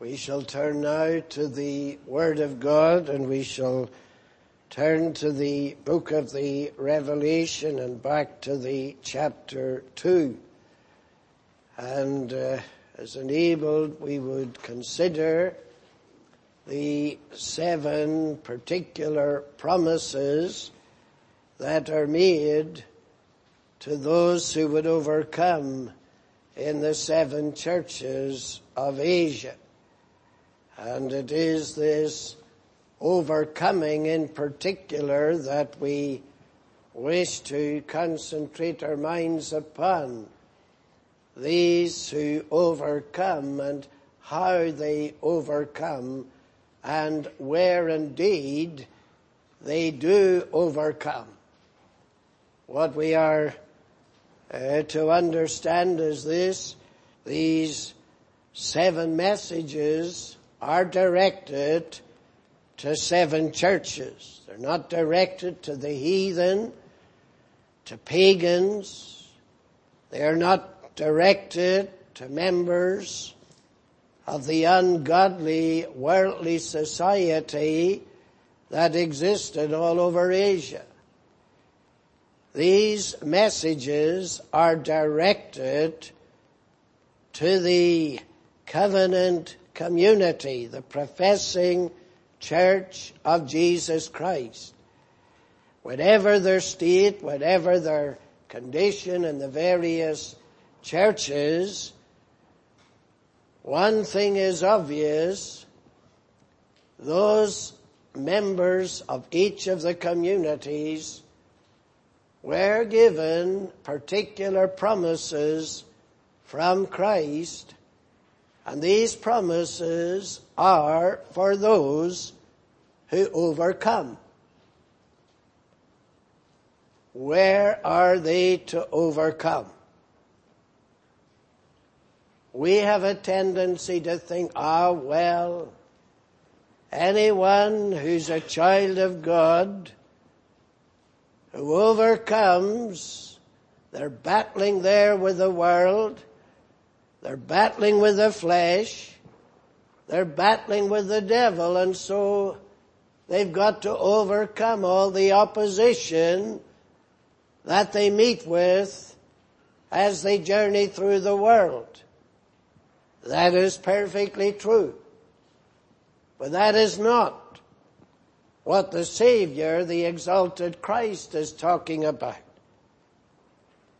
We shall turn now to the Word of God and we shall turn to the book of the Revelation and back to the chapter 2. And uh, as enabled, we would consider the seven particular promises that are made to those who would overcome in the seven churches of Asia. And it is this overcoming in particular that we wish to concentrate our minds upon. These who overcome and how they overcome and where indeed they do overcome. What we are uh, to understand is this, these seven messages are directed to seven churches. They're not directed to the heathen, to pagans. They are not directed to members of the ungodly worldly society that existed all over Asia. These messages are directed to the covenant community, the professing church of Jesus Christ. Whatever their state, whatever their condition in the various churches, one thing is obvious, those members of each of the communities were given particular promises from Christ and these promises are for those who overcome. Where are they to overcome? We have a tendency to think, ah, well, anyone who's a child of God who overcomes, they're battling there with the world, they're battling with the flesh. They're battling with the devil and so they've got to overcome all the opposition that they meet with as they journey through the world. That is perfectly true. But that is not what the Savior, the exalted Christ is talking about.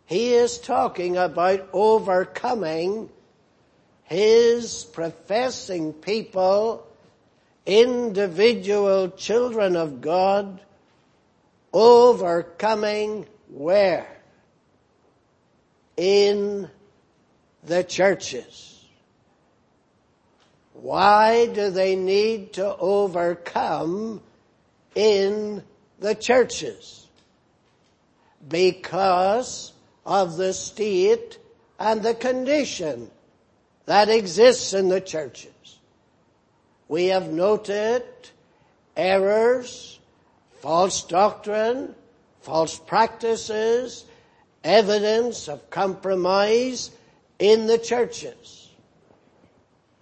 He is talking about overcoming his professing people, individual children of God, overcoming where? In the churches. Why do they need to overcome in the churches? Because of the state and the condition that exists in the churches. We have noted errors, false doctrine, false practices, evidence of compromise in the churches.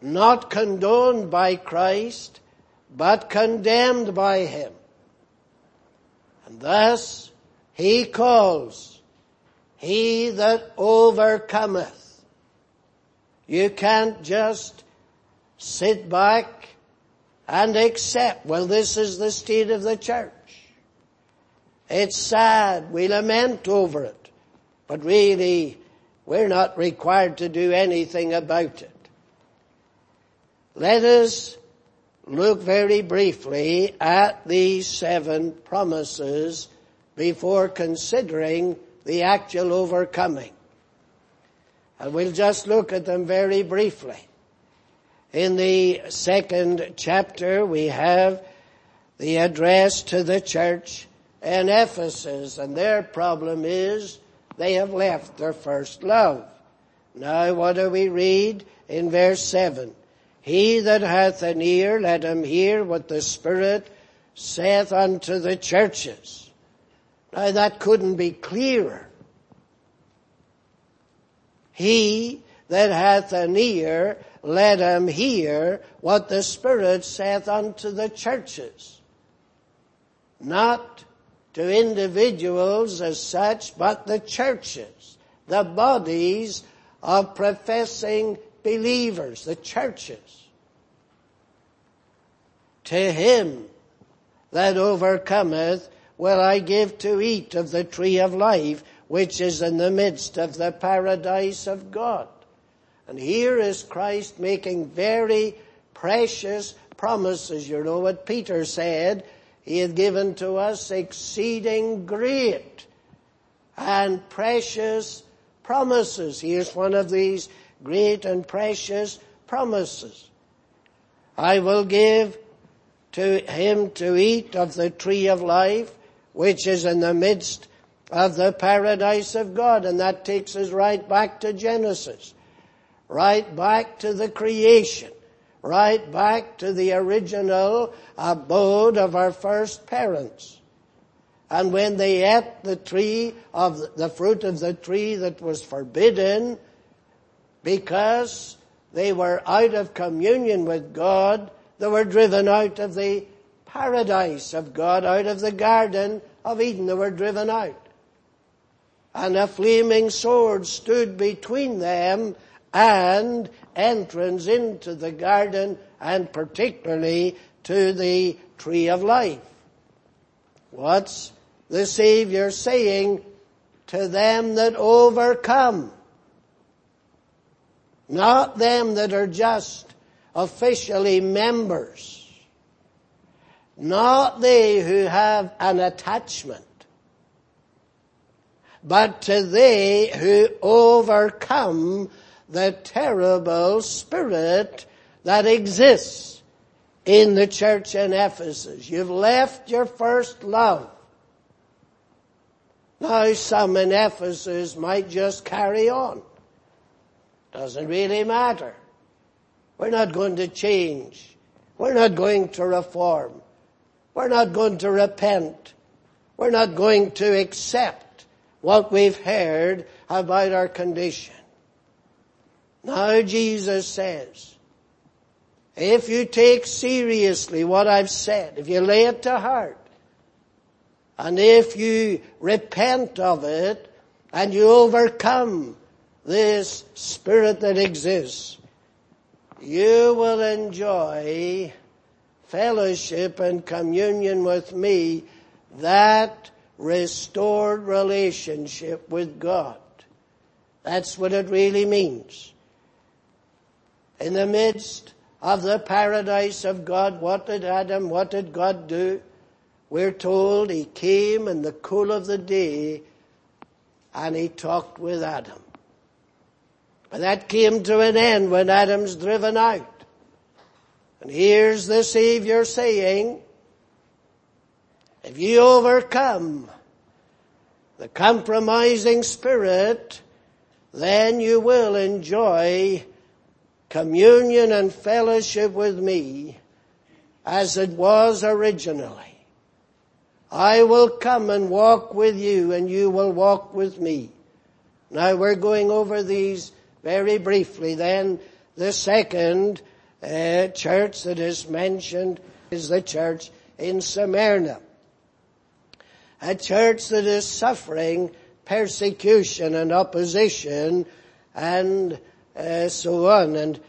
Not condoned by Christ, but condemned by Him. And thus, He calls he that overcometh. You can't just sit back and accept, well this is the state of the church. It's sad, we lament over it, but really we're not required to do anything about it. Let us look very briefly at these seven promises before considering the actual overcoming. And we'll just look at them very briefly. In the second chapter we have the address to the church in Ephesus and their problem is they have left their first love. Now what do we read in verse 7? He that hath an ear, let him hear what the Spirit saith unto the churches. Now that couldn't be clearer. He that hath an ear, let him hear what the Spirit saith unto the churches. Not to individuals as such, but the churches, the bodies of professing believers, the churches. To him that overcometh will I give to eat of the tree of life, which is in the midst of the paradise of God. And here is Christ making very precious promises. You know what Peter said? He had given to us exceeding great and precious promises. Here's one of these great and precious promises. I will give to him to eat of the tree of life, which is in the midst of the paradise of God. And that takes us right back to Genesis, right back to the creation, right back to the original abode of our first parents. And when they ate the tree of the fruit of the tree that was forbidden, because they were out of communion with God, they were driven out of the paradise of God, out of the garden of Eden. They were driven out. And a flaming sword stood between them and entrance into the garden and particularly to the tree of life. What's the Savior saying to them that overcome? Not them that are just officially members. Not they who have an attachment. But to they who overcome the terrible spirit that exists in the church in Ephesus. You've left your first love. Now some in Ephesus might just carry on. Doesn't really matter. We're not going to change. We're not going to reform. We're not going to repent. We're not going to accept what we've heard about our condition. Now Jesus says, if you take seriously what I've said, if you lay it to heart, and if you repent of it, and you overcome this spirit that exists, you will enjoy fellowship and communion with me, that restored relationship with God. That's what it really means. In the midst of the paradise of God, what did Adam, what did God do? We're told he came in the cool of the day and he talked with Adam. But that came to an end when Adam's driven out. And here's the Savior saying, if you overcome the compromising spirit, then you will enjoy communion and fellowship with me as it was originally. I will come and walk with you and you will walk with me. Now we're going over these very briefly then. The second uh, church that is mentioned is the church in Smyrna. A church that is suffering persecution and opposition and uh, so on. And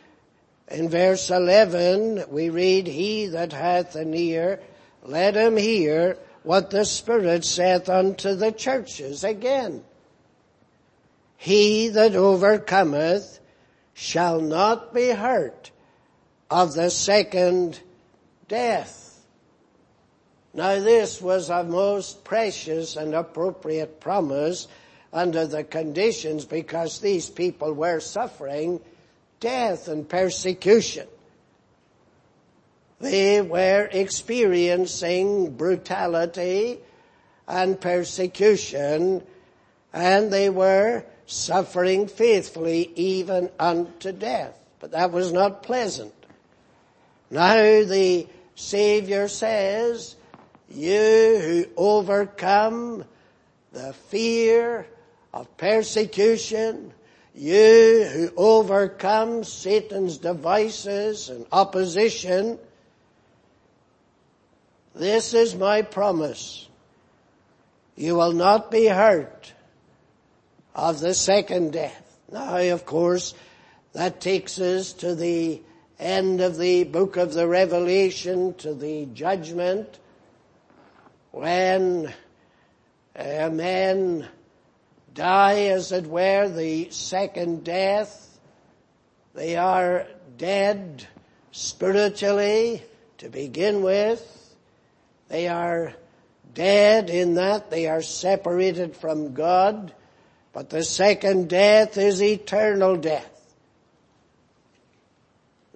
in verse 11 we read, He that hath an ear, let him hear what the Spirit saith unto the churches. Again, he that overcometh shall not be hurt of the second death. Now this was a most precious and appropriate promise under the conditions because these people were suffering death and persecution. They were experiencing brutality and persecution and they were suffering faithfully even unto death. But that was not pleasant. Now the Savior says, you who overcome the fear of persecution, you who overcome Satan's devices and opposition, this is my promise. You will not be hurt of the second death. Now, of course, that takes us to the end of the book of the Revelation, to the judgment, when a man die, as it were, the second death. They are dead spiritually to begin with. They are dead in that they are separated from God. But the second death is eternal death.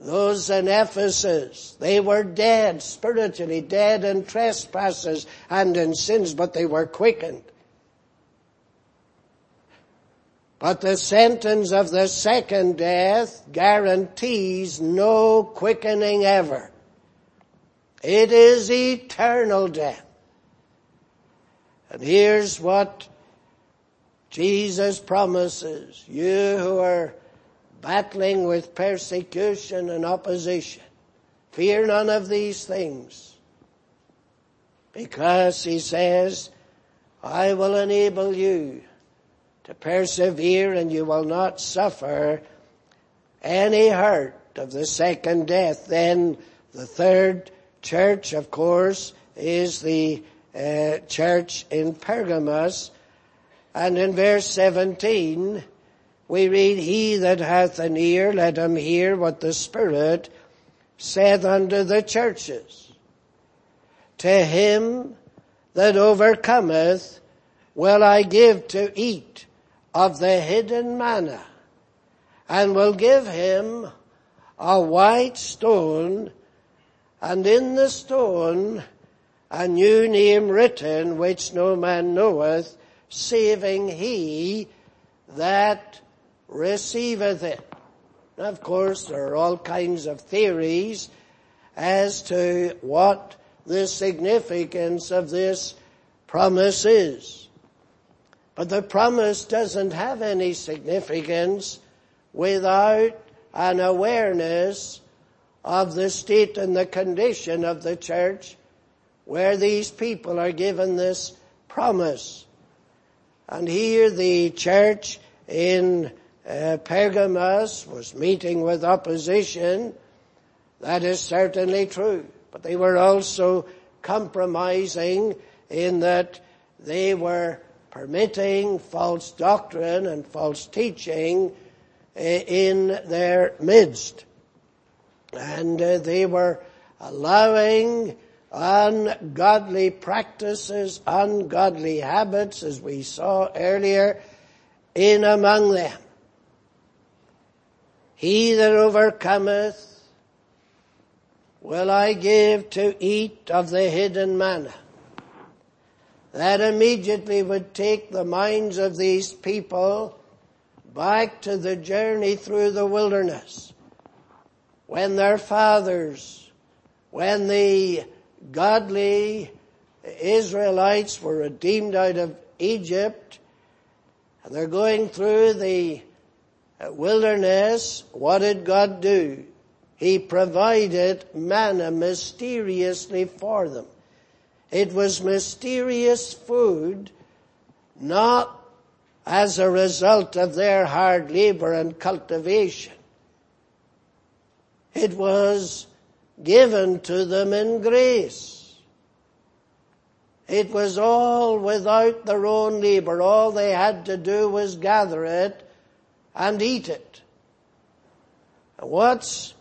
Those in Ephesus, they were dead spiritually, dead in trespasses and in sins, but they were quickened. But the sentence of the second death guarantees no quickening ever. It is eternal death. And here's what Jesus promises. You who are battling with persecution and opposition, fear none of these things. Because he says, I will enable you to persevere and you will not suffer any hurt of the second death. Then the third church, of course, is the uh, church in Pergamos. And in verse 17, we read, He that hath an ear, let him hear what the Spirit saith unto the churches. To him that overcometh will I give to eat of the hidden manna and will give him a white stone and in the stone a new name written which no man knoweth saving he that receiveth it. Now, of course there are all kinds of theories as to what the significance of this promise is. But the promise doesn't have any significance without an awareness of the state and the condition of the church where these people are given this promise. And here the church in uh, Pergamos was meeting with opposition. That is certainly true. But they were also compromising in that they were permitting false doctrine and false teaching eh, in their midst. And uh, they were allowing ungodly practices, ungodly habits, as we saw earlier, in among them. He that overcometh will I give to eat of the hidden manna that immediately would take the minds of these people back to the journey through the wilderness. When their fathers, when the godly Israelites were redeemed out of Egypt, and they're going through the wilderness, what did God do? He provided manna mysteriously for them. It was mysterious food, not as a result of their hard labor and cultivation. It was given to them in grace. It was all without their own labor. All they had to do was gather it and eat it. And What's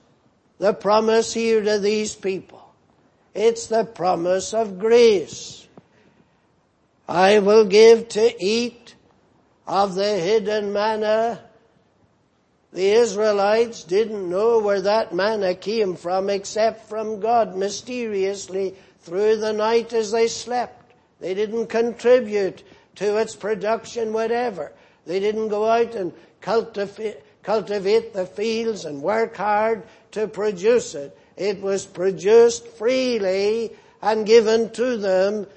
the promise here to these people? It's the promise of grace. I will give to eat of the hidden manna. The Israelites didn't know where that manna came from except from God mysteriously through the night as they slept. They didn't contribute to its production whatever. They didn't go out and cultivate, cultivate the fields and work hard to produce it. It was produced freely and given to them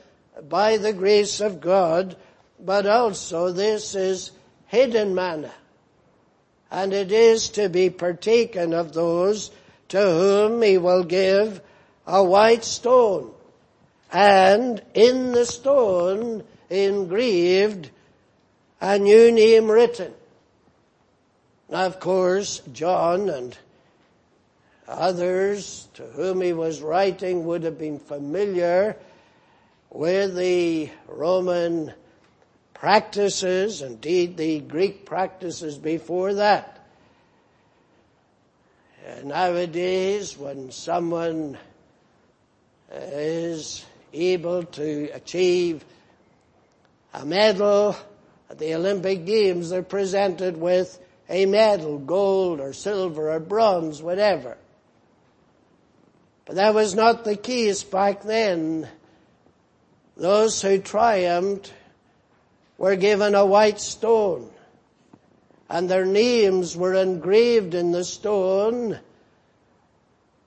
by the grace of God, but also this is hidden manna. and it is to be partaken of those to whom he will give a white stone, and in the stone engraved a new name written. Now of course, John and others to whom he was writing would have been familiar with the Roman practices, indeed the Greek practices before that. Nowadays, when someone is able to achieve a medal at the Olympic Games, they're presented with a medal, gold or silver or bronze, whatever. But that was not the case back then. Those who triumphed were given a white stone and their names were engraved in the stone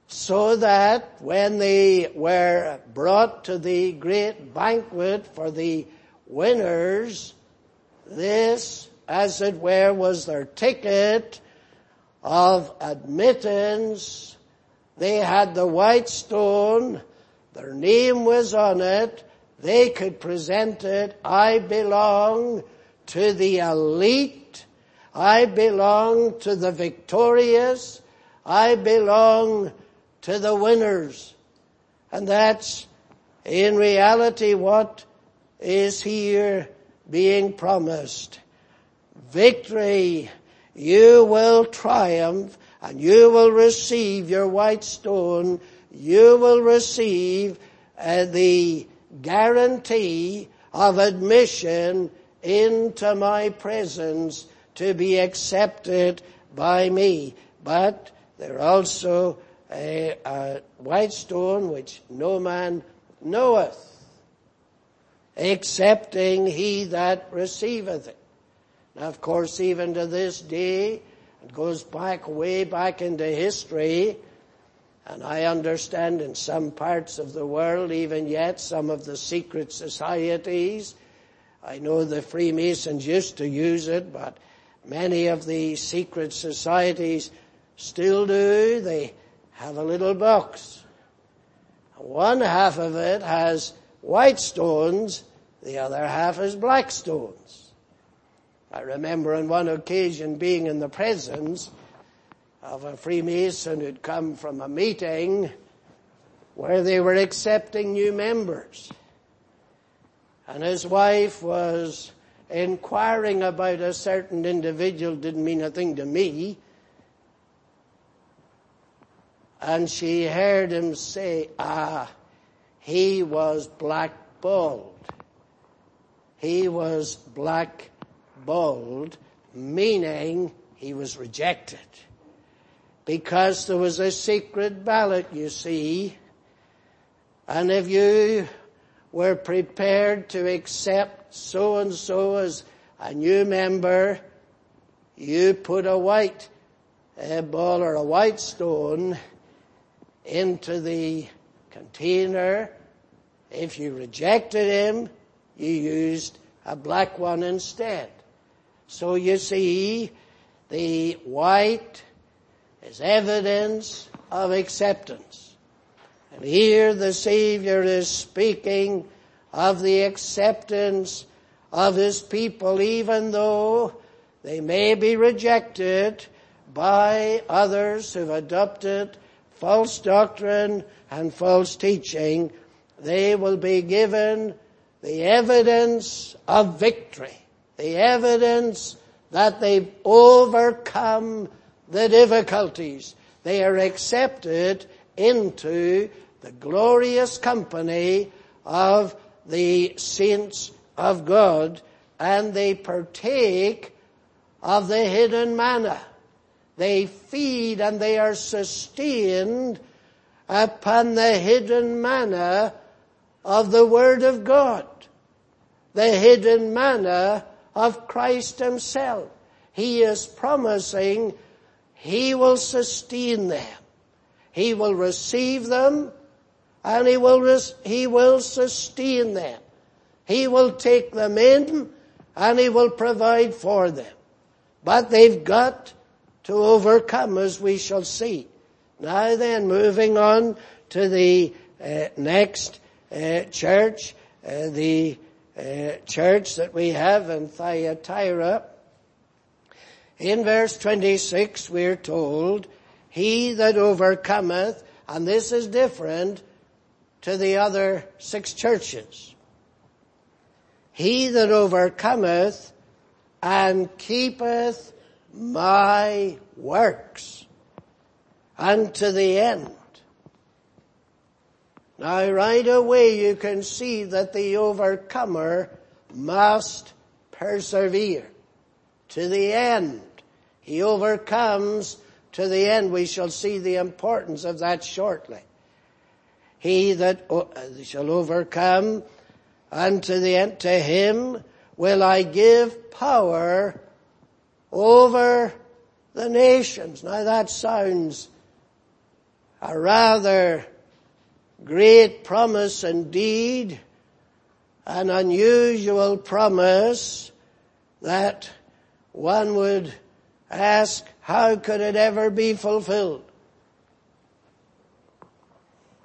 so that when they were brought to the great banquet for the winners, this, as it were, was their ticket of admittance. They had the white stone, their name was on it, they could present it, I belong to the elite, I belong to the victorious, I belong to the winners. And that's in reality what is here being promised. Victory, you will triumph and you will receive your white stone, you will receive uh, the guarantee of admission into my presence to be accepted by me. But there also a, a white stone which no man knoweth, excepting he that receiveth it. Now of course even to this day, it goes back way back into history, and I understand in some parts of the world, even yet, some of the secret societies, I know the Freemasons used to use it, but many of the secret societies still do. They have a little box. One half of it has white stones, the other half is black stones. I remember on one occasion being in the presence of a Freemason who'd come from a meeting where they were accepting new members. And his wife was inquiring about a certain individual, didn't mean a thing to me. And she heard him say, ah, he was black bald. He was black bald, meaning he was rejected because there was a secret ballot, you see. And if you were prepared to accept so and so as a new member, you put a white a ball or a white stone into the container. If you rejected him, you used a black one instead. So you see, the white is evidence of acceptance. And here the Savior is speaking of the acceptance of His people even though they may be rejected by others who've adopted false doctrine and false teaching, they will be given the evidence of victory, the evidence that they've overcome the difficulties. They are accepted into the glorious company of the saints of God and they partake of the hidden manna. They feed and they are sustained upon the hidden manna of the Word of God. The hidden manna of Christ Himself. He is promising he will sustain them. He will receive them and he will, res- he will sustain them. He will take them in and he will provide for them. But they've got to overcome as we shall see. Now then, moving on to the uh, next uh, church, uh, the uh, church that we have in Thyatira. In verse 26 we're told, He that overcometh, and this is different to the other six churches. He that overcometh and keepeth my works unto the end. Now right away you can see that the overcomer must persevere to the end. He overcomes to the end. We shall see the importance of that shortly. He that uh, shall overcome unto the end, to him will I give power over the nations. Now that sounds a rather great promise indeed, an unusual promise that one would ask, how could it ever be fulfilled?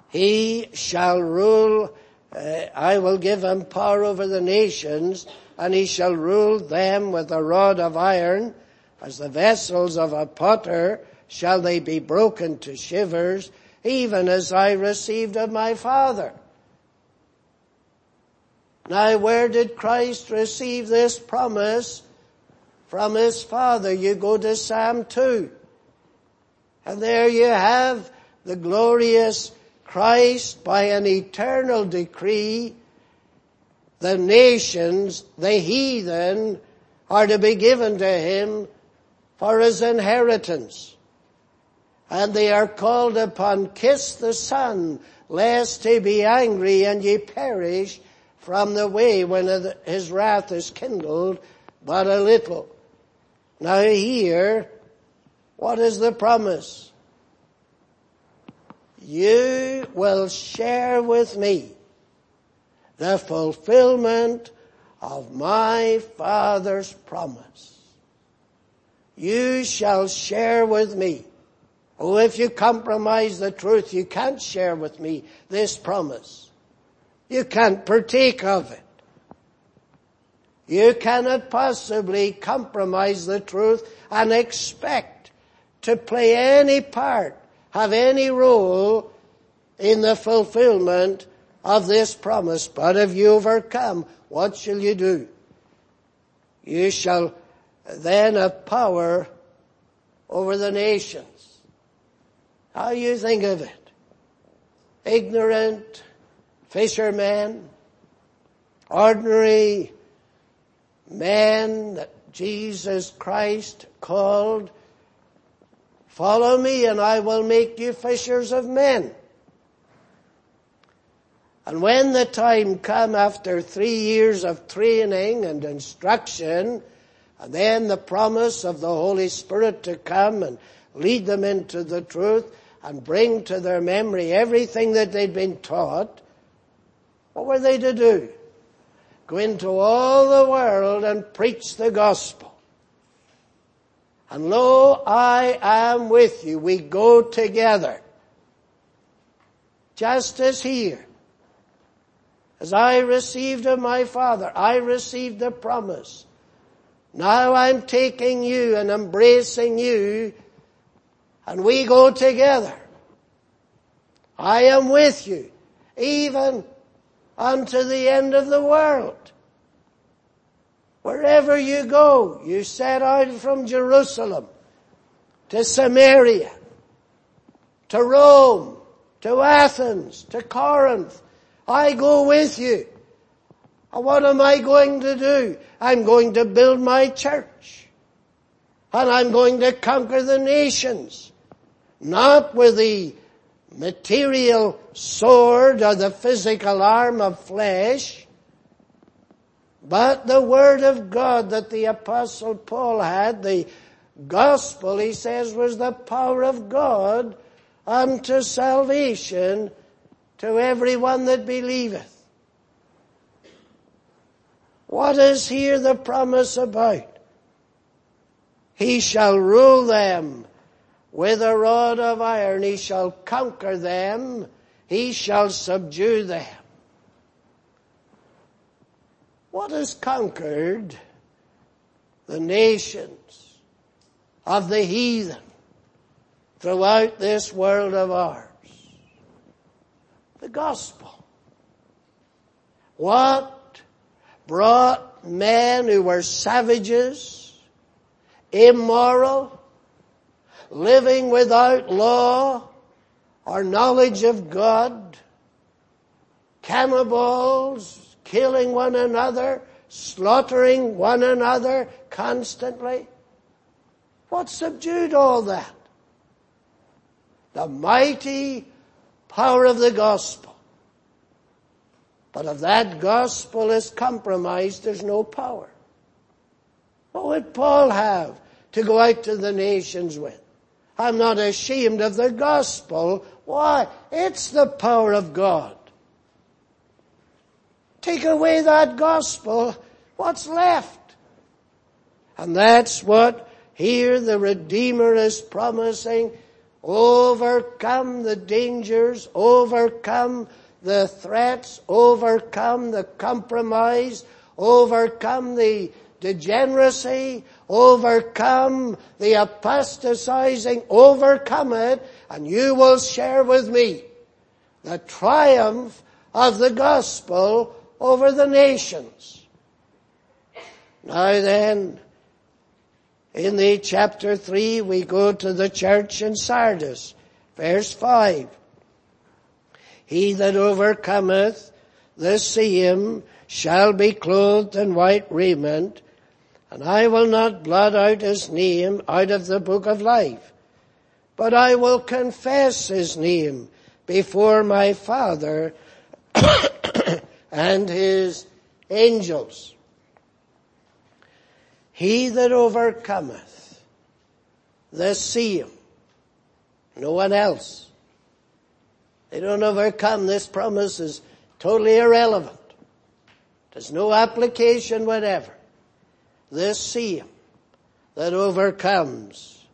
He shall rule, uh, I will give him power over the nations, and he shall rule them with a rod of iron, as the vessels of a potter shall they be broken to shivers, even as I received of my Father. Now where did Christ receive this promise? From his Father. You go to Psalm 2. And there you have the glorious Christ by an eternal decree. The nations, the heathen, are to be given to him for his inheritance and they are called upon, kiss the Son, lest he be angry and ye perish from the way when his wrath is kindled but a little. Now here, what is the promise? You will share with me the fulfillment of my Father's promise. You shall share with me Oh, if you compromise the truth, you can't share with me this promise. You can't partake of it. You cannot possibly compromise the truth and expect to play any part, have any role in the fulfillment of this promise. But if you overcome, what shall you do? You shall then have power over the nation. How you think of it? Ignorant fisherman, ordinary man that Jesus Christ called, follow me and I will make you fishers of men. And when the time come after three years of training and instruction, and then the promise of the Holy Spirit to come and lead them into the truth, and bring to their memory everything that they'd been taught, what were they to do? Go into all the world and preach the gospel. And lo, I am with you. We go together. Just as here. As I received of my Father, I received the promise. Now I'm taking you and embracing you and we go together. I am with you, even unto the end of the world. Wherever you go, you set out from Jerusalem to Samaria, to Rome, to Athens, to Corinth. I go with you. What am I going to do? I'm going to build my church. And I'm going to conquer the nations not with the material sword or the physical arm of flesh, but the Word of God that the Apostle Paul had, the gospel, he says, was the power of God unto salvation to everyone that believeth. What is here the promise about? He shall rule them with a rod of iron. He shall conquer them. He shall subdue them. What has conquered the nations of the heathen throughout this world of ours? The gospel. What brought men who were savages, immoral, living without law or knowledge of God, cannibals, killing one another, slaughtering one another constantly. What subdued all that? The mighty power of the gospel. But if that gospel is compromised, there's no power. What would Paul have to go out to the nations with? I'm not ashamed of the gospel. Why? It's the power of God. Take away that gospel, what's left? And that's what here the Redeemer is promising. Overcome the dangers, overcome the threats, overcome the compromise, overcome the degeneracy, overcome the apostatizing, overcome it, and you will share with me the triumph of the gospel over the nations. Now then, in the chapter 3 we go to the church in Sardis, verse 5. He that overcometh the same shall be clothed in white raiment, and I will not blot out his name out of the book of life, but I will confess his name before my Father and his angels. He that overcometh the same, no one else. They don't overcome. This promise is totally irrelevant. There's no application whatever. This same that overcomes.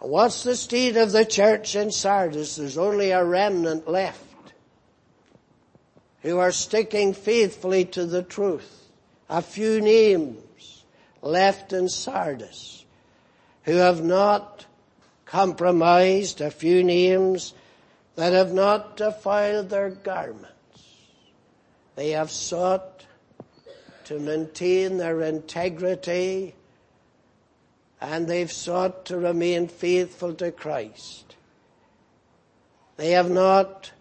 What's the state of the church in Sardis? There's only a remnant left who are sticking faithfully to the truth. A few names left in Sardis who have not compromised, a few names that have not defiled their garments. They have sought to maintain their integrity and they've sought to remain faithful to Christ. They have not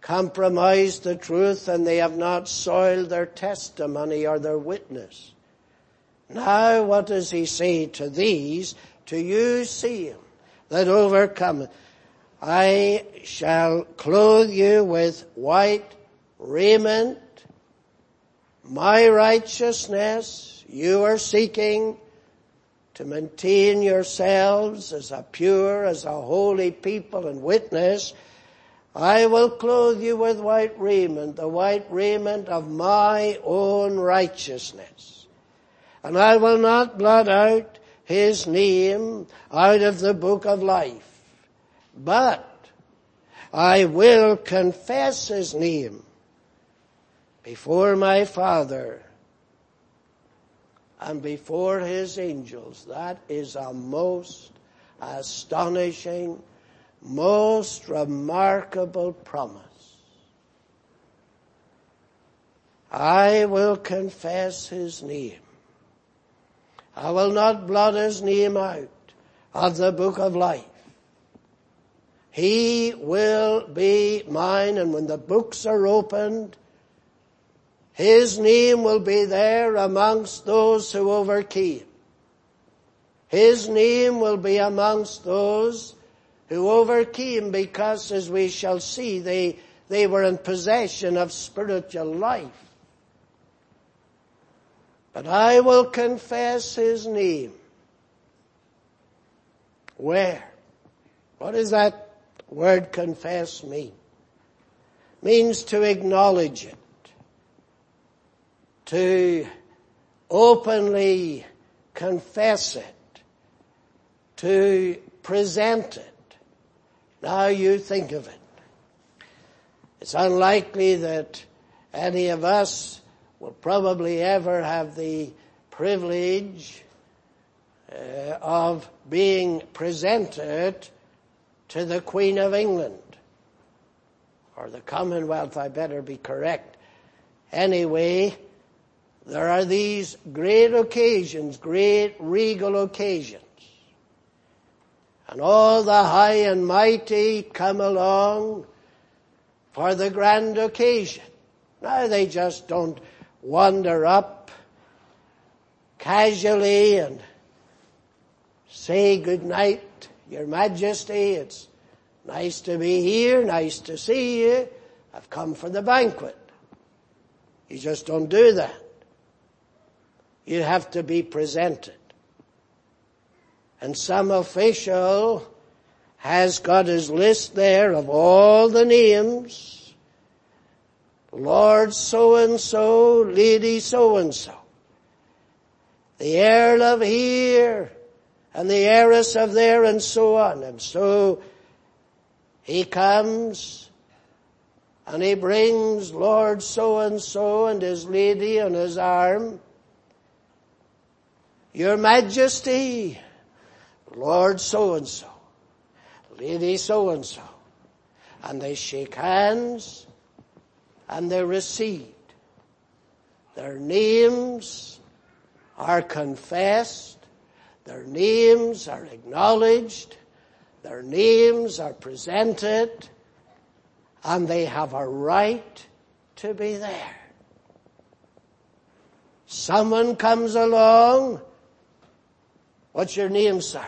compromised the truth and they have not soiled their testimony or their witness. Now what does he say to these? To you see him that overcometh. I shall clothe you with white raiment, my righteousness. You are seeking to maintain yourselves as a pure, as a holy people and witness. I will clothe you with white raiment, the white raiment of my own righteousness. And I will not blot out his name out of the book of life, but I will confess his name before my Father and before his angels. That is a most astonishing most remarkable promise. I will confess his name. I will not blot his name out of the book of life. He will be mine and when the books are opened, his name will be there amongst those who overcame. His name will be amongst those who overcame because as we shall see they, they were in possession of spiritual life. But I will confess his name. Where? What does that word confess mean? Means to acknowledge it. To openly confess it, to present it. Now you think of it. It's unlikely that any of us will probably ever have the privilege uh, of being presented to the Queen of England or the Commonwealth, I better be correct. Anyway, there are these great occasions, great regal occasions. And all the high and mighty come along for the grand occasion. Now they just don't wander up casually and say good night, your majesty. It's nice to be here, nice to see you. I've come for the banquet. You just don't do that. You have to be presented. And some official has got his list there of all the names. Lord so and so, Lady so and so. The Earl of here and the heiress of there and so on. And so he comes and he brings Lord so and so and his lady on his arm. Your Majesty, Lord so and so, Lady so and so. And they shake hands and they recede. Their names are confessed. Their names are acknowledged. Their names are presented. And they have a right to be there. Someone comes along. What's your name, sir?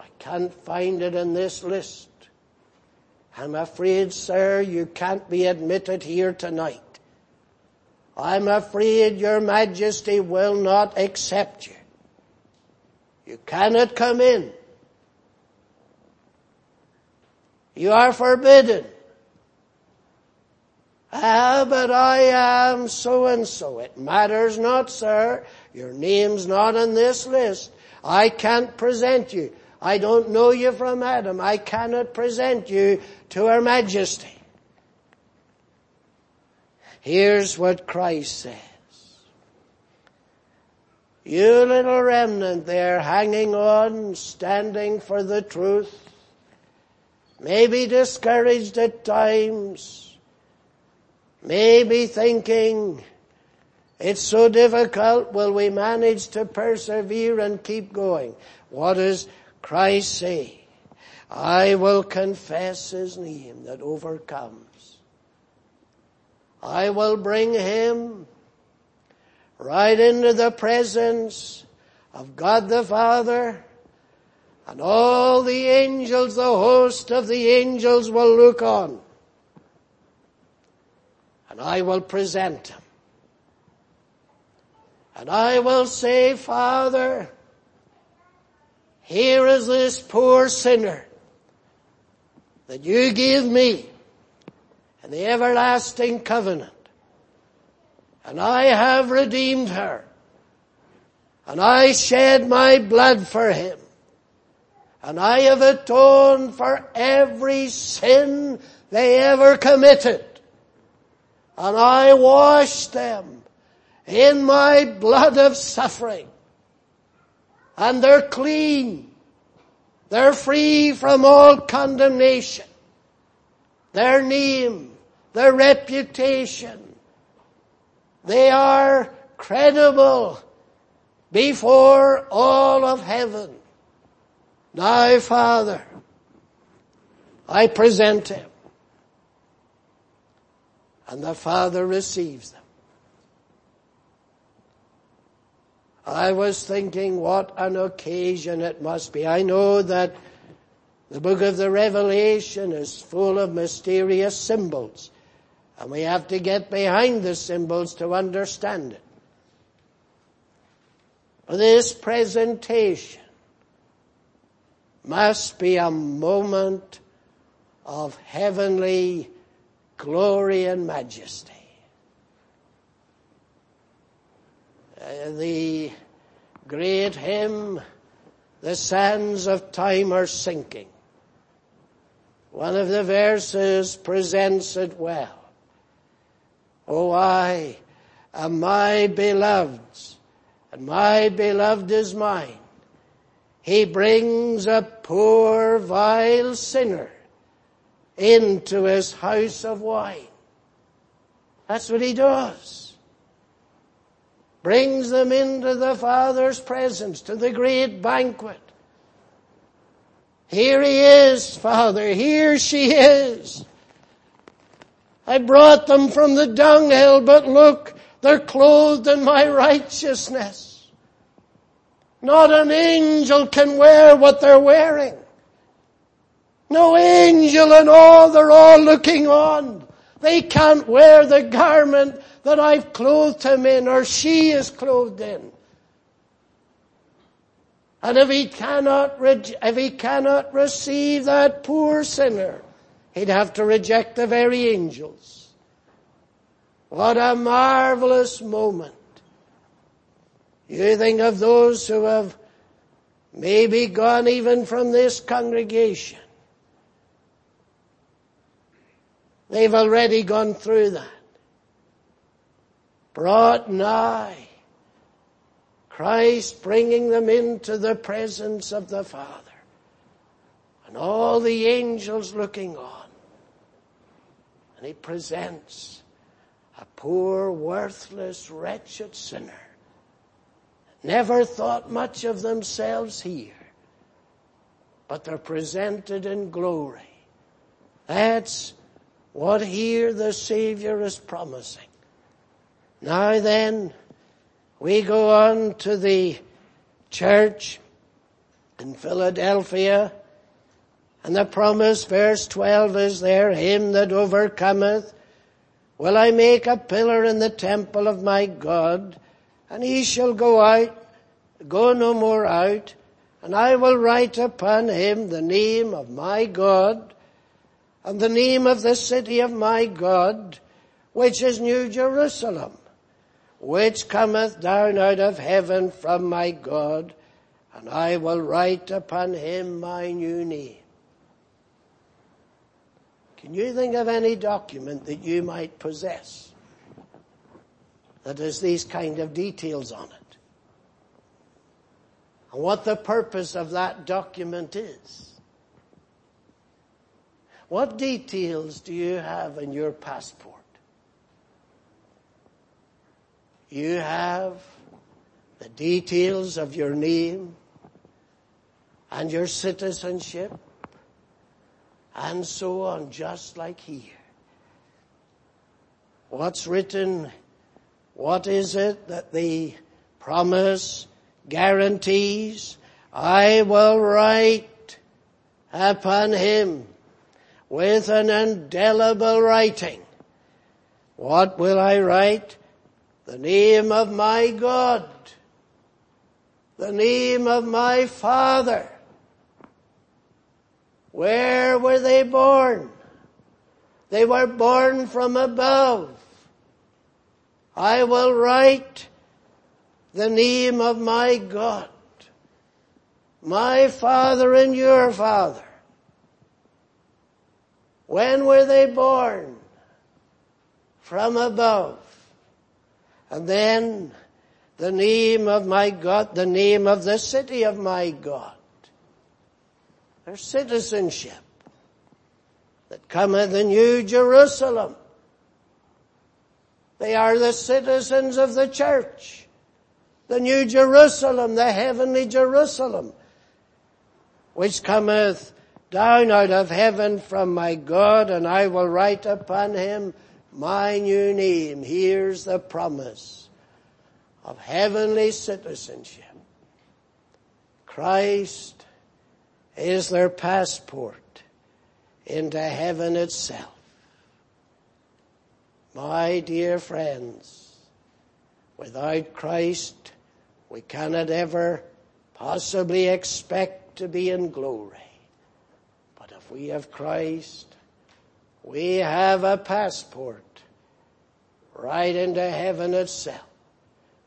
I can't find it in this list. I'm afraid, sir, you can't be admitted here tonight. I'm afraid your majesty will not accept you. You cannot come in. You are forbidden. Ah, but I am so and so. It matters not, sir. Your name's not on this list. I can't present you. I don't know you from Adam. I cannot present you to Her Majesty. Here's what Christ says. You little remnant there hanging on, standing for the truth, maybe discouraged at times, maybe thinking, it's so difficult, will we manage to persevere and keep going? What does Christ say, I will confess his name that overcomes. I will bring him right into the presence of God the Father and all the angels, the host of the angels will look on. And I will present him. And I will say, Father, here is this poor sinner that you gave me in the everlasting covenant. And I have redeemed her. And I shed my blood for him. And I have atoned for every sin they ever committed. And I washed them in my blood of suffering and they're clean. They're free from all condemnation. Their name, their reputation, they are credible before all of heaven. Now, Father, I present him. And the Father receives them. I was thinking what an occasion it must be. I know that the book of the Revelation is full of mysterious symbols. And we have to get behind the symbols to understand it. This presentation must be a moment of heavenly glory and majesty. Uh, the great hymn, The Sands of Time Are Sinking. One of the verses presents it well. Oh, I am my beloved's, and my beloved is mine. He brings a poor vile sinner into his house of wine. That's what he does. Brings them into the Father's presence, to the great banquet. Here he is, Father. Here she is. I brought them from the dunghill, but look, they're clothed in my righteousness. Not an angel can wear what they're wearing. No angel and all, they're all looking on. They can't wear the garment that I've clothed him in or she is clothed in. And if he cannot, if he cannot receive that poor sinner, he'd have to reject the very angels. What a marvelous moment. You think of those who have maybe gone even from this congregation. They've already gone through that. Brought nigh Christ bringing them into the presence of the Father. And all the angels looking on. And he presents a poor, worthless, wretched sinner. Never thought much of themselves here. But they're presented in glory. That's what here the Savior is promising. Now then, we go on to the church in Philadelphia and the promise, verse 12 is there, him that overcometh will I make a pillar in the temple of my God and he shall go out, go no more out and I will write upon him the name of my God and the name of the city of my God, which is New Jerusalem which cometh down out of heaven from my God, and I will write upon him my new name. Can you think of any document that you might possess that has these kind of details on it? And what the purpose of that document is? What details do you have in your passport? You have the details of your name and your citizenship and so on, just like here. What's written? What is it that the promise guarantees? I will write upon him with an indelible writing. What will I write? The name of my God, the name of my Father. Where were they born? They were born from above. I will write the name of my God, my Father and your Father. When were they born? From above. And then the name of my God, the name of the city of my God. Their citizenship that cometh in New Jerusalem. They are the citizens of the church. The New Jerusalem, the heavenly Jerusalem, which cometh down out of heaven from my God, and I will write upon him my new name. Here's the promise of heavenly citizenship. Christ is their passport into heaven itself. My dear friends, without Christ, we cannot ever possibly expect to be in glory. But if we have Christ, we have a passport right into heaven itself.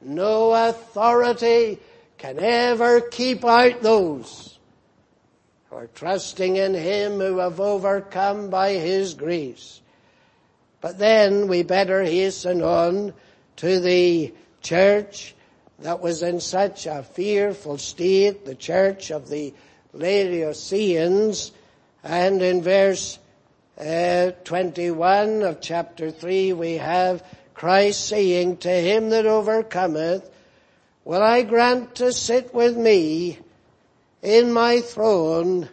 No authority can ever keep out those who are trusting in Him who have overcome by His grace. But then we better hasten on to the church that was in such a fearful state, the church of the Laodiceans, and in verse uh, 21 of chapter 3 we have Christ saying to him that overcometh, will I grant to sit with me in my throne,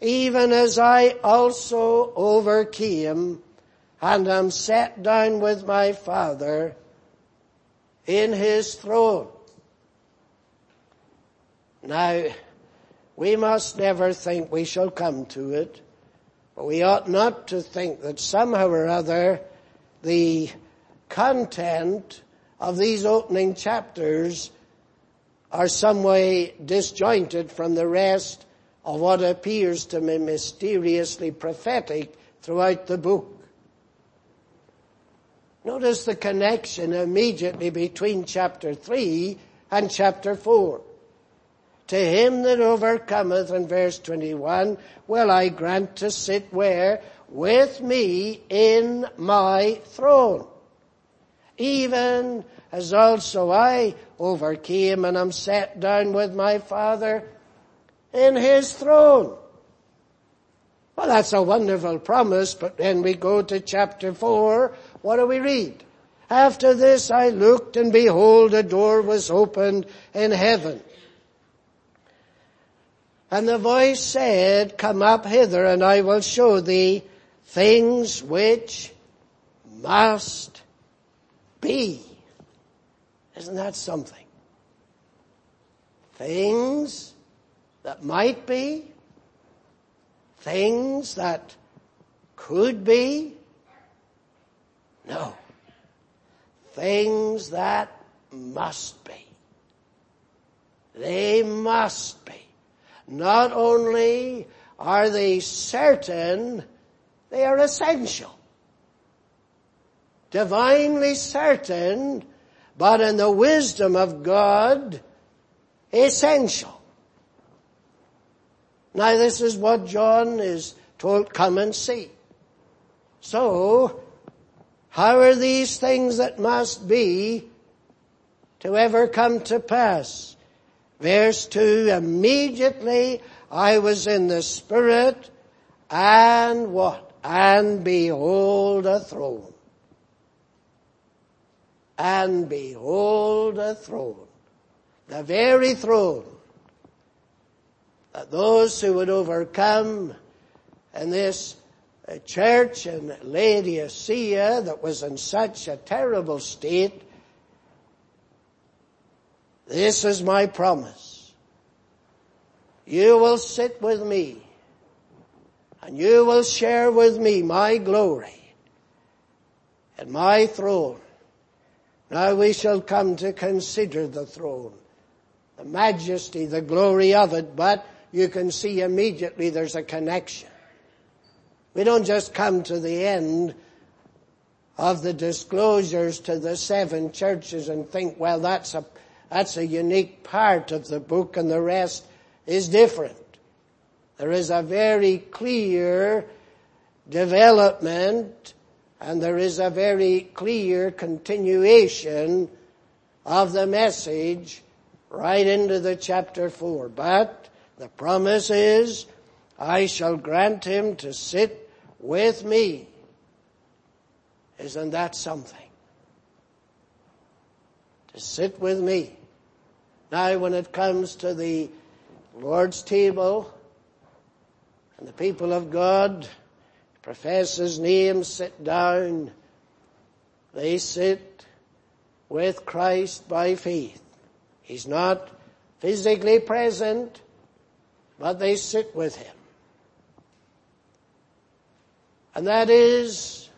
even as I also overcame and am set down with my Father in his throne. Now, we must never think we shall come to it, but we ought not to think that somehow or other the content of these opening chapters are some way disjointed from the rest of what appears to me mysteriously prophetic throughout the book. Notice the connection immediately between chapter 3 and chapter 4. To him that overcometh in verse 21 will I grant to sit where? With me in my throne. Even as also I overcame and am set down with my Father in his throne. Well, that's a wonderful promise, but then we go to chapter 4 what do we read? After this I looked and behold a door was opened in heaven. And the voice said, come up hither and I will show thee things which must be. Isn't that something? Things that might be, things that could be, no. Things that must be. They must be. Not only are they certain, they are essential. Divinely certain, but in the wisdom of God, essential. Now this is what John is told, come and see. So, how are these things that must be to ever come to pass? Verse 2, immediately I was in the Spirit and what? And behold a throne. And behold a throne. The very throne that those who would overcome in this a church in Laodicea that was in such a terrible state, this is my promise. You will sit with me and you will share with me my glory and my throne. Now we shall come to consider the throne, the majesty, the glory of it, but you can see immediately there's a connection. We don't just come to the end of the disclosures to the seven churches and think, well, that's a, that's a unique part of the book and the rest is different. There is a very clear development and there is a very clear continuation of the message right into the chapter four. But the promise is, I shall grant him to sit with me. Isn't that something? To sit with me. Now when it comes to the Lord's table and the people of God profess his name, sit down, they sit with Christ by faith. He's not physically present, but they sit with him. And that is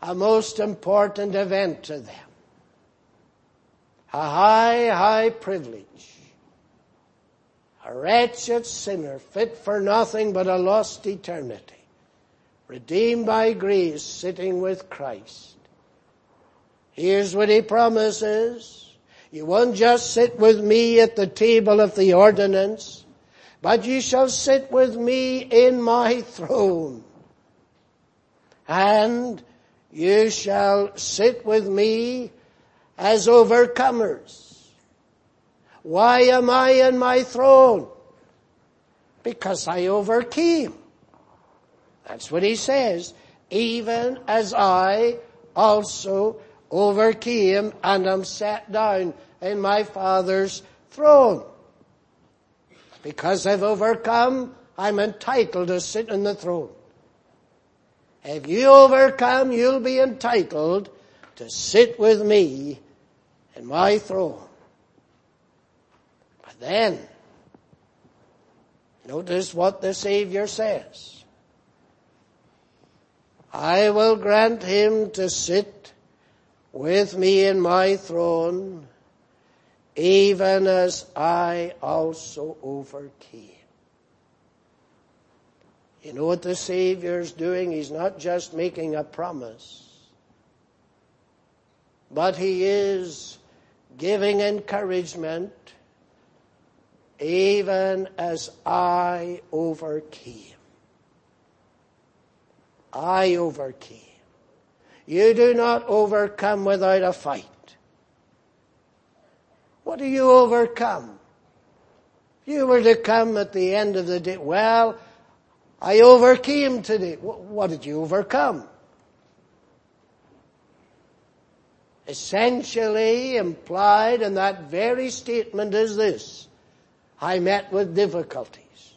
a most important event to them. A high, high privilege. A wretched sinner fit for nothing but a lost eternity. Redeemed by grace sitting with Christ. Here's what he promises. You won't just sit with me at the table of the ordinance, but you shall sit with me in my throne. And you shall sit with me as overcomers. Why am I in my throne? Because I overcame. That's what he says. Even as I also overcame and am sat down in my Father's throne. Because I've overcome, I'm entitled to sit in the throne. If you overcome, you'll be entitled to sit with me in my throne. But then, notice what the Savior says. I will grant him to sit with me in my throne, even as I also overcame. You know what the Savior's doing? He's not just making a promise, but He is giving encouragement even as I overcame. I overcame. You do not overcome without a fight. What do you overcome? If you were to come at the end of the day, well, I overcame today. What did you overcome? Essentially implied in that very statement is this. I met with difficulties.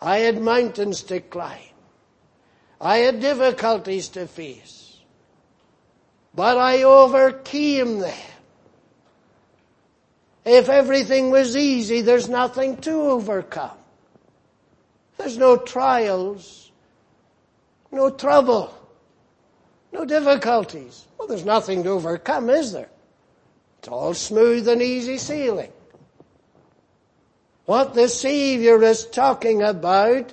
I had mountains to climb. I had difficulties to face. But I overcame them. If everything was easy, there's nothing to overcome. There's no trials, no trouble, no difficulties. Well, there's nothing to overcome, is there? It's all smooth and easy sailing. What the Savior is talking about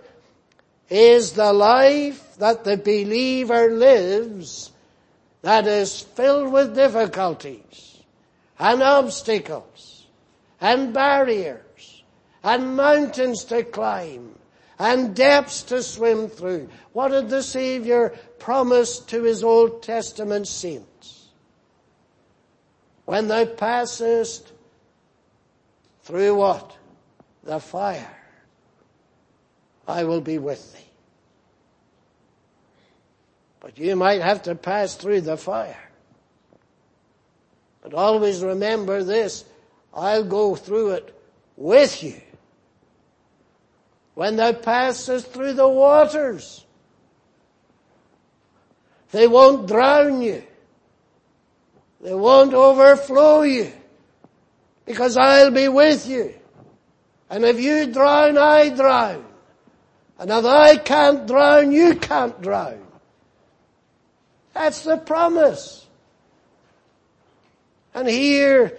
is the life that the believer lives that is filled with difficulties and obstacles and barriers and mountains to climb and depths to swim through. What did the Savior promise to his Old Testament saints? When thou passest through what? The fire. I will be with thee. But you might have to pass through the fire. But always remember this, I'll go through it with you when thou passest through the waters. They won't drown you. They won't overflow you. Because I'll be with you. And if you drown, I drown. And if I can't drown, you can't drown. That's the promise. And here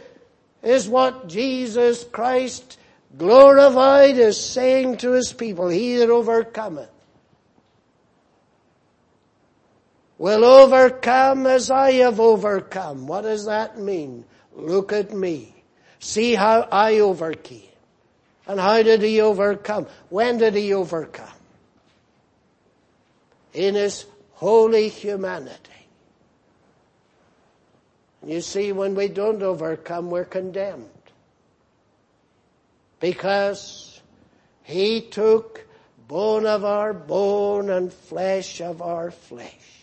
is what Jesus Christ glorified is saying to his people, he that overcometh will overcome as I have overcome. What does that mean? Look at me. See how I overcame. And how did he overcome? When did he overcome? In his holy humanity. You see, when we don't overcome, we're condemned because he took bone of our bone and flesh of our flesh.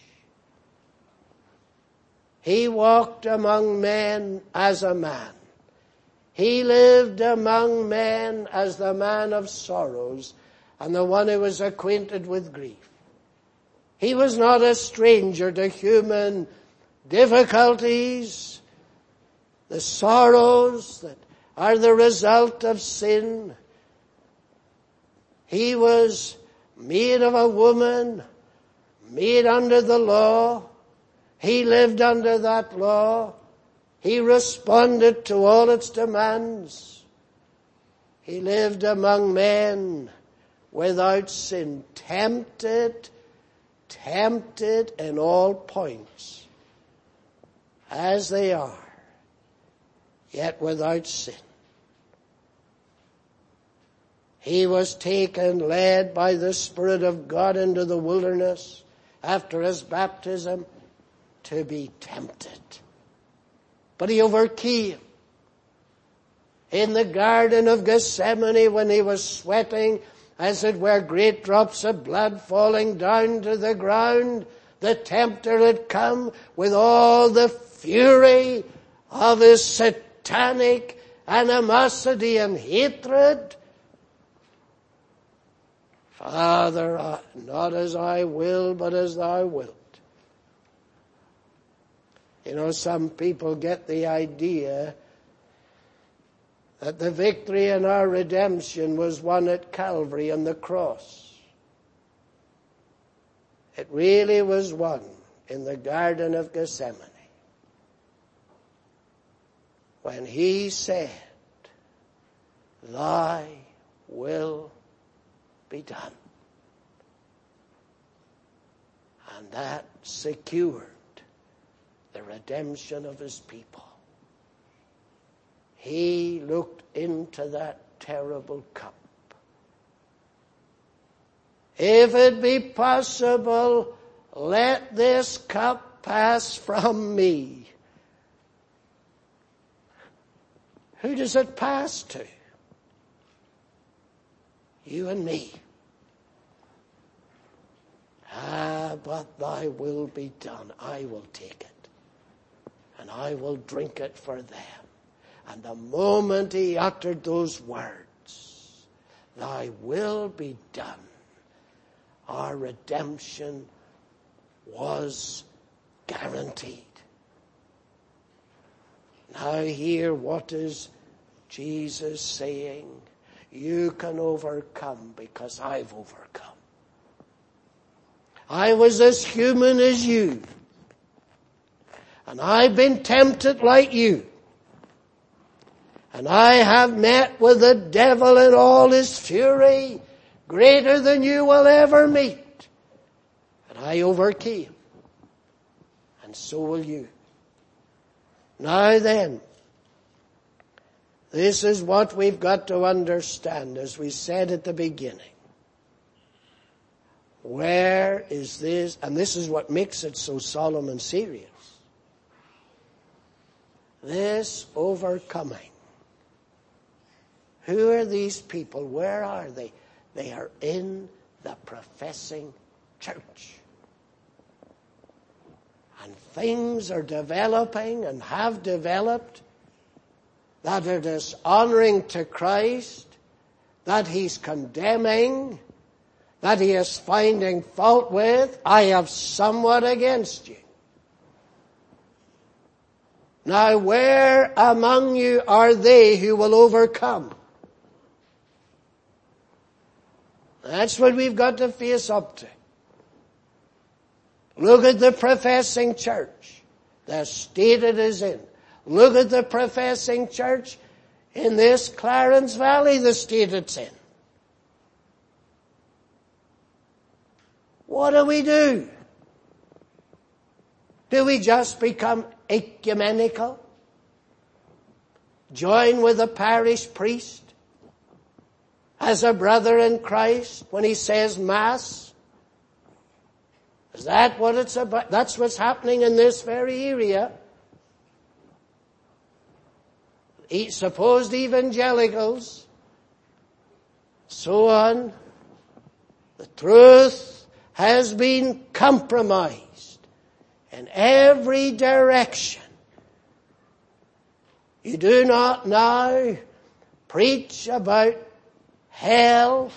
He walked among men as a man. He lived among men as the man of sorrows and the one who was acquainted with grief. He was not a stranger to human difficulties, the sorrows that are the result of sin. He was made of a woman, made under the law. He lived under that law. He responded to all its demands. He lived among men without sin, tempted, tempted in all points, as they are yet without sin. He was taken, led by the Spirit of God into the wilderness after his baptism to be tempted. But he overcame. In the Garden of Gethsemane when he was sweating, as it were great drops of blood falling down to the ground, the tempter had come with all the fury of his satanic animosity and hatred Father, not as I will, but as thou wilt. You know, some people get the idea that the victory in our redemption was won at Calvary on the cross. It really was won in the Garden of Gethsemane when he said, Thy will be done. And that secured the redemption of his people. He looked into that terrible cup. If it be possible, let this cup pass from me. Who does it pass to? You and me. Ah, but thy will be done. I will take it. And I will drink it for them. And the moment he uttered those words, thy will be done, our redemption was guaranteed. Now hear what is Jesus saying. You can overcome because I've overcome. I was as human as you. And I've been tempted like you. And I have met with the devil in all his fury, greater than you will ever meet. And I overcame. And so will you. Now then, this is what we've got to understand as we said at the beginning. Where is this? And this is what makes it so solemn and serious. This overcoming. Who are these people? Where are they? They are in the professing church. And things are developing and have developed that are dishonoring to Christ, that He's condemning, that he is finding fault with, I have somewhat against you. Now where among you are they who will overcome? That's what we've got to face up to. Look at the professing church, the state it is in. Look at the professing church in this Clarence Valley, the state it's in. What do we do? Do we just become ecumenical? Join with the parish priest as a brother in Christ when he says mass? Is that what it's about? That's what's happening in this very area. Supposed evangelicals, so on. The truth has been compromised in every direction. You do not now preach about hell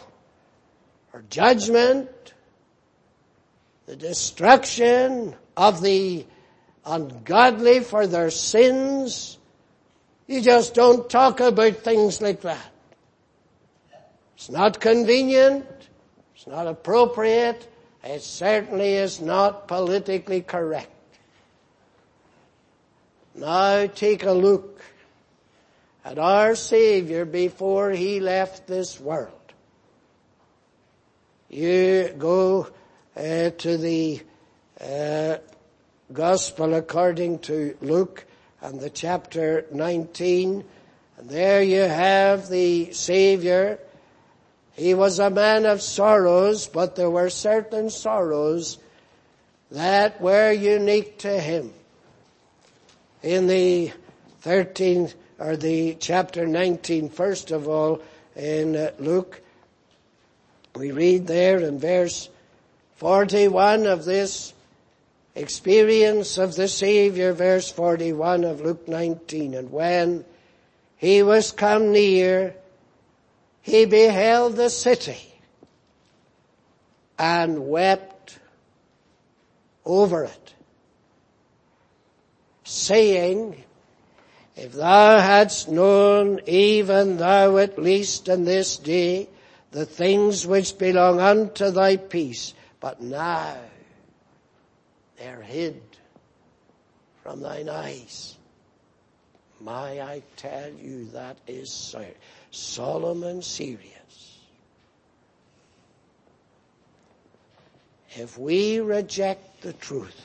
or judgment, the destruction of the ungodly for their sins. You just don't talk about things like that. It's not convenient. It's not appropriate. It certainly is not politically correct. Now take a look at our Savior before He left this world. You go uh, to the uh, Gospel according to Luke and the chapter 19. And there you have the Savior. He was a man of sorrows, but there were certain sorrows that were unique to him. In the 13th, or the chapter 19, first of all, in Luke, we read there in verse 41 of this experience of the Savior, verse 41 of Luke 19. And when he was come near, he beheld the city and wept over it, saying, if thou hadst known, even thou at least in this day, the things which belong unto thy peace, but now they're hid from thine eyes. My, I tell you, that is solemn serious. If we reject the truth,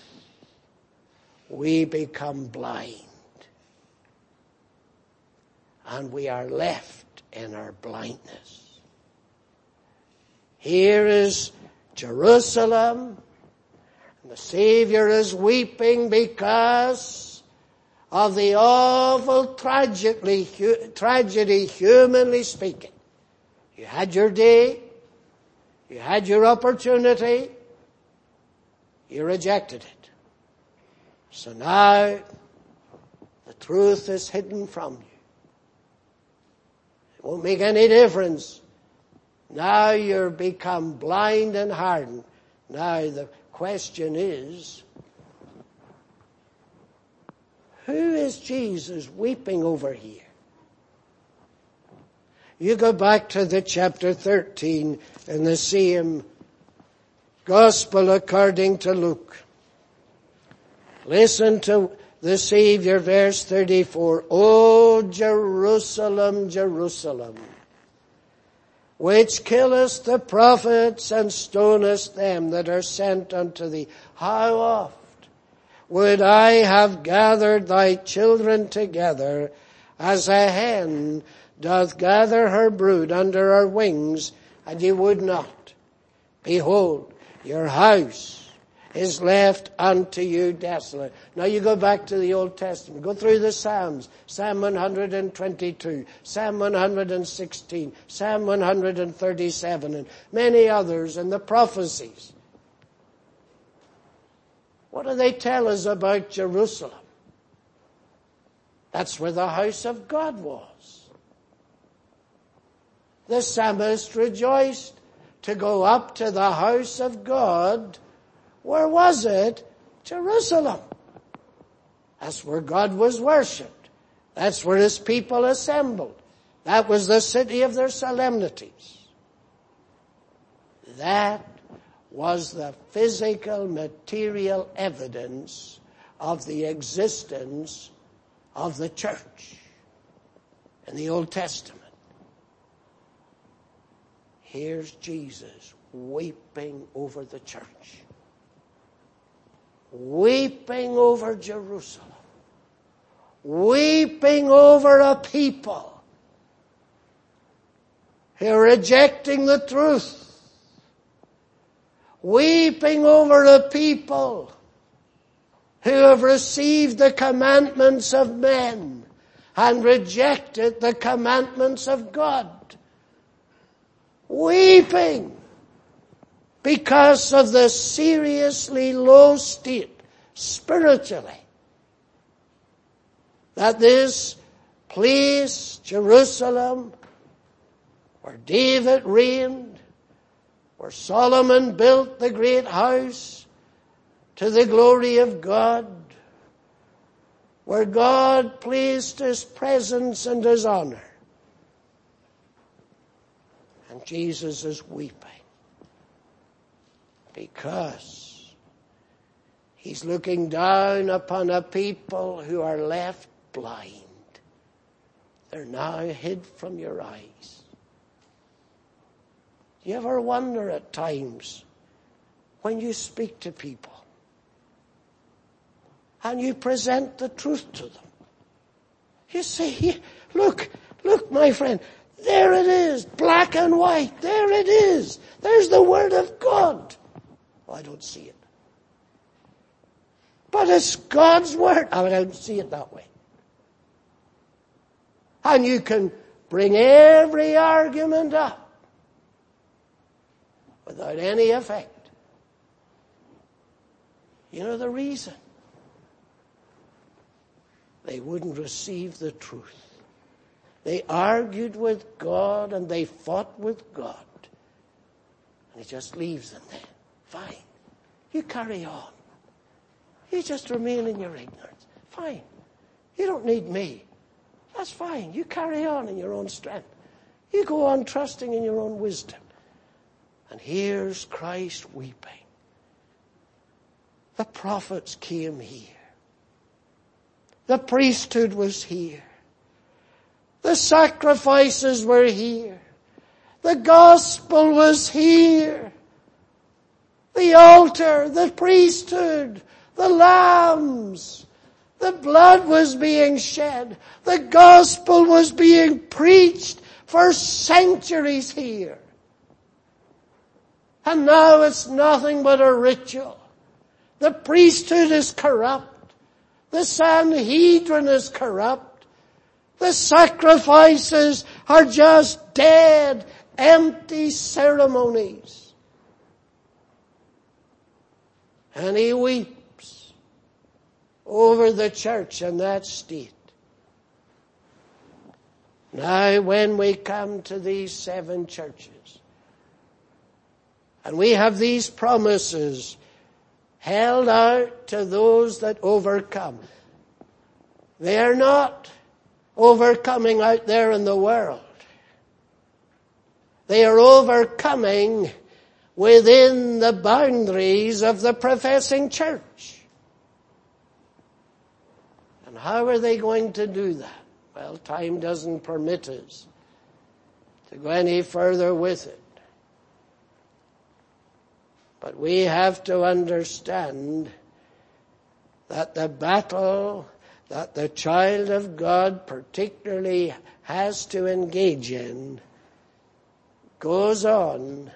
we become blind. And we are left in our blindness. Here is Jerusalem the Savior is weeping because of the awful tragedy, tragedy humanly speaking. You had your day, you had your opportunity, you rejected it. So now the truth is hidden from you. It won't make any difference. Now you've become blind and hardened. Now the question is, who is Jesus weeping over here? You go back to the chapter 13 in the same gospel according to Luke. Listen to the Savior, verse 34. Oh Jerusalem, Jerusalem which killest the prophets and stonest them that are sent unto thee. How oft would I have gathered thy children together as a hen doth gather her brood under her wings, and ye would not. Behold, your house is left unto you desolate. Now you go back to the Old Testament. Go through the Psalms. Psalm 122, Psalm 116, Psalm 137, and many others, and the prophecies. What do they tell us about Jerusalem? That's where the house of God was. The psalmist rejoiced to go up to the house of God where was it? Jerusalem. That's where God was worshipped. That's where his people assembled. That was the city of their solemnities. That was the physical, material evidence of the existence of the church in the Old Testament. Here's Jesus weeping over the church weeping over Jerusalem, weeping over a people who are rejecting the truth, weeping over a people who have received the commandments of men and rejected the commandments of God. Weeping because of the seriously low state spiritually that this place, Jerusalem, where David reigned, where Solomon built the great house to the glory of God, where God placed His presence and His honor. And Jesus is weeping because he's looking down upon a people who are left blind. They're now hid from your eyes. You ever wonder at times when you speak to people and you present the truth to them You say, look, look, my friend, there it is, black and white. There it is. There's the Word of God. I don't see it. But it's God's Word. I don't see it that way. And you can bring every argument up without any effect. You know the reason? They wouldn't receive the truth. They argued with God and they fought with God. And He just leaves them there. Fine. You carry on. You just remain in your ignorance. Fine. You don't need me. That's fine. You carry on in your own strength. You go on trusting in your own wisdom. And here's Christ weeping. The prophets came here. The priesthood was here. The sacrifices were here. The gospel was here. The altar, the priesthood, the lambs, the blood was being shed. The gospel was being preached for centuries here. And now it's nothing but a ritual. The priesthood is corrupt. The Sanhedrin is corrupt. The sacrifices are just dead, empty ceremonies. And he weeps over the church in that state. Now when we come to these seven churches, and we have these promises held out to those that overcome. They are not overcoming out there in the world. They are overcoming within the boundaries of the professing church. And how are they going to do that? Well, time doesn't permit us to go any further with it. But we have to understand that the battle that the child of God particularly has to engage in goes on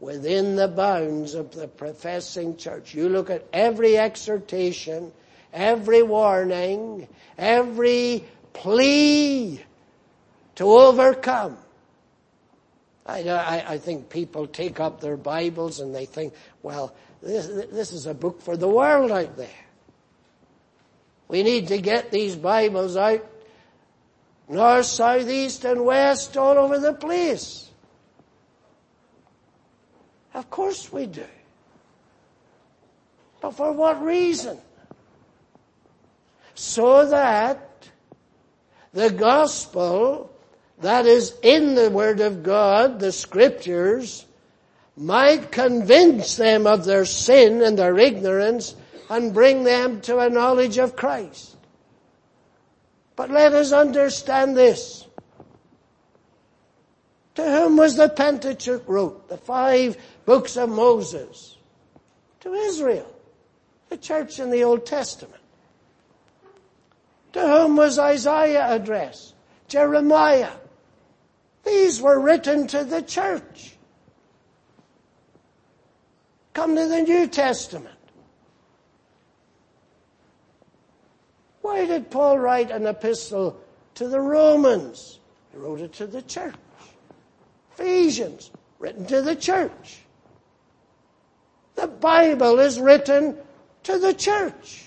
within the bounds of the professing church. You look at every exhortation, every warning, every plea to overcome I, I, I, think people take up their Bibles and they think, well, this, this is a book for the world out there. We need to get these Bibles out north, south, east, and west, all over the place. Of course we do. But for what reason? So that the gospel that is in the Word of God, the Scriptures, might convince them of their sin and their ignorance and bring them to a knowledge of Christ. But let us understand this. To whom was the Pentateuch wrote? The five books of Moses. To Israel. The church in the Old Testament. To whom was Isaiah addressed? Jeremiah. These were written to the church. Come to the New Testament. Why did Paul write an epistle to the Romans? He wrote it to the church. Ephesians, written to the church. The Bible is written to the church.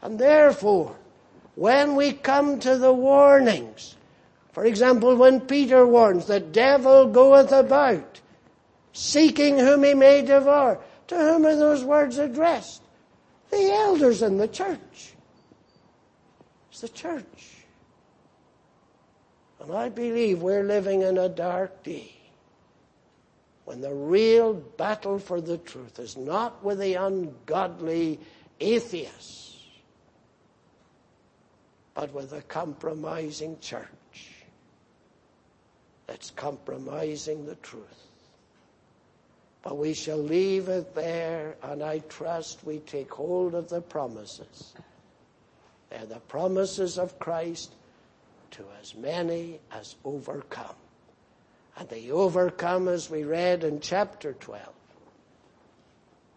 And therefore, when we come to the warnings, for example, when Peter warns, the devil goeth about, seeking whom he may devour. To whom are those words addressed? The elders in the church. It's the church. And I believe we're living in a dark day when the real battle for the truth is not with the ungodly atheists but with a compromising church that's compromising the truth. But we shall leave it there, and I trust we take hold of the promises They're the promises of Christ to as many as overcome. And they overcome as we read in chapter 12.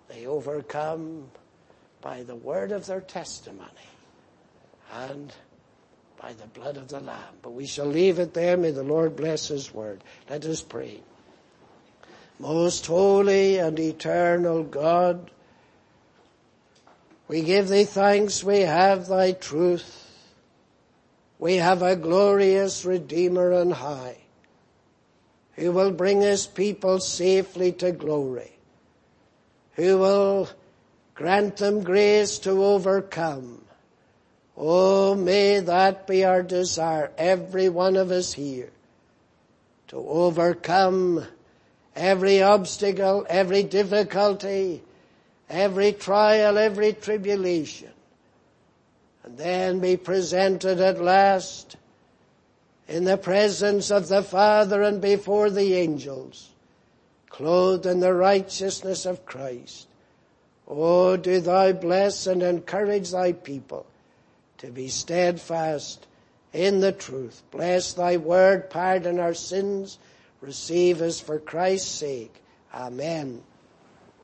They overcome by the word of their testimony and by the blood of the Lamb. But we shall leave it there. May the Lord bless His word. Let us pray. Most holy and eternal God, we give thee thanks we have thy truth. We have a glorious Redeemer on high who will bring his people safely to glory, who will grant them grace to overcome. Oh, may that be our desire, every one of us here, to overcome every obstacle, every difficulty, every trial, every tribulation, and then be presented at last in the presence of the Father and before the angels, clothed in the righteousness of Christ. Oh, do thou bless and encourage thy people to be steadfast in the truth. Bless thy word, pardon our sins, receive us for Christ's sake. Amen.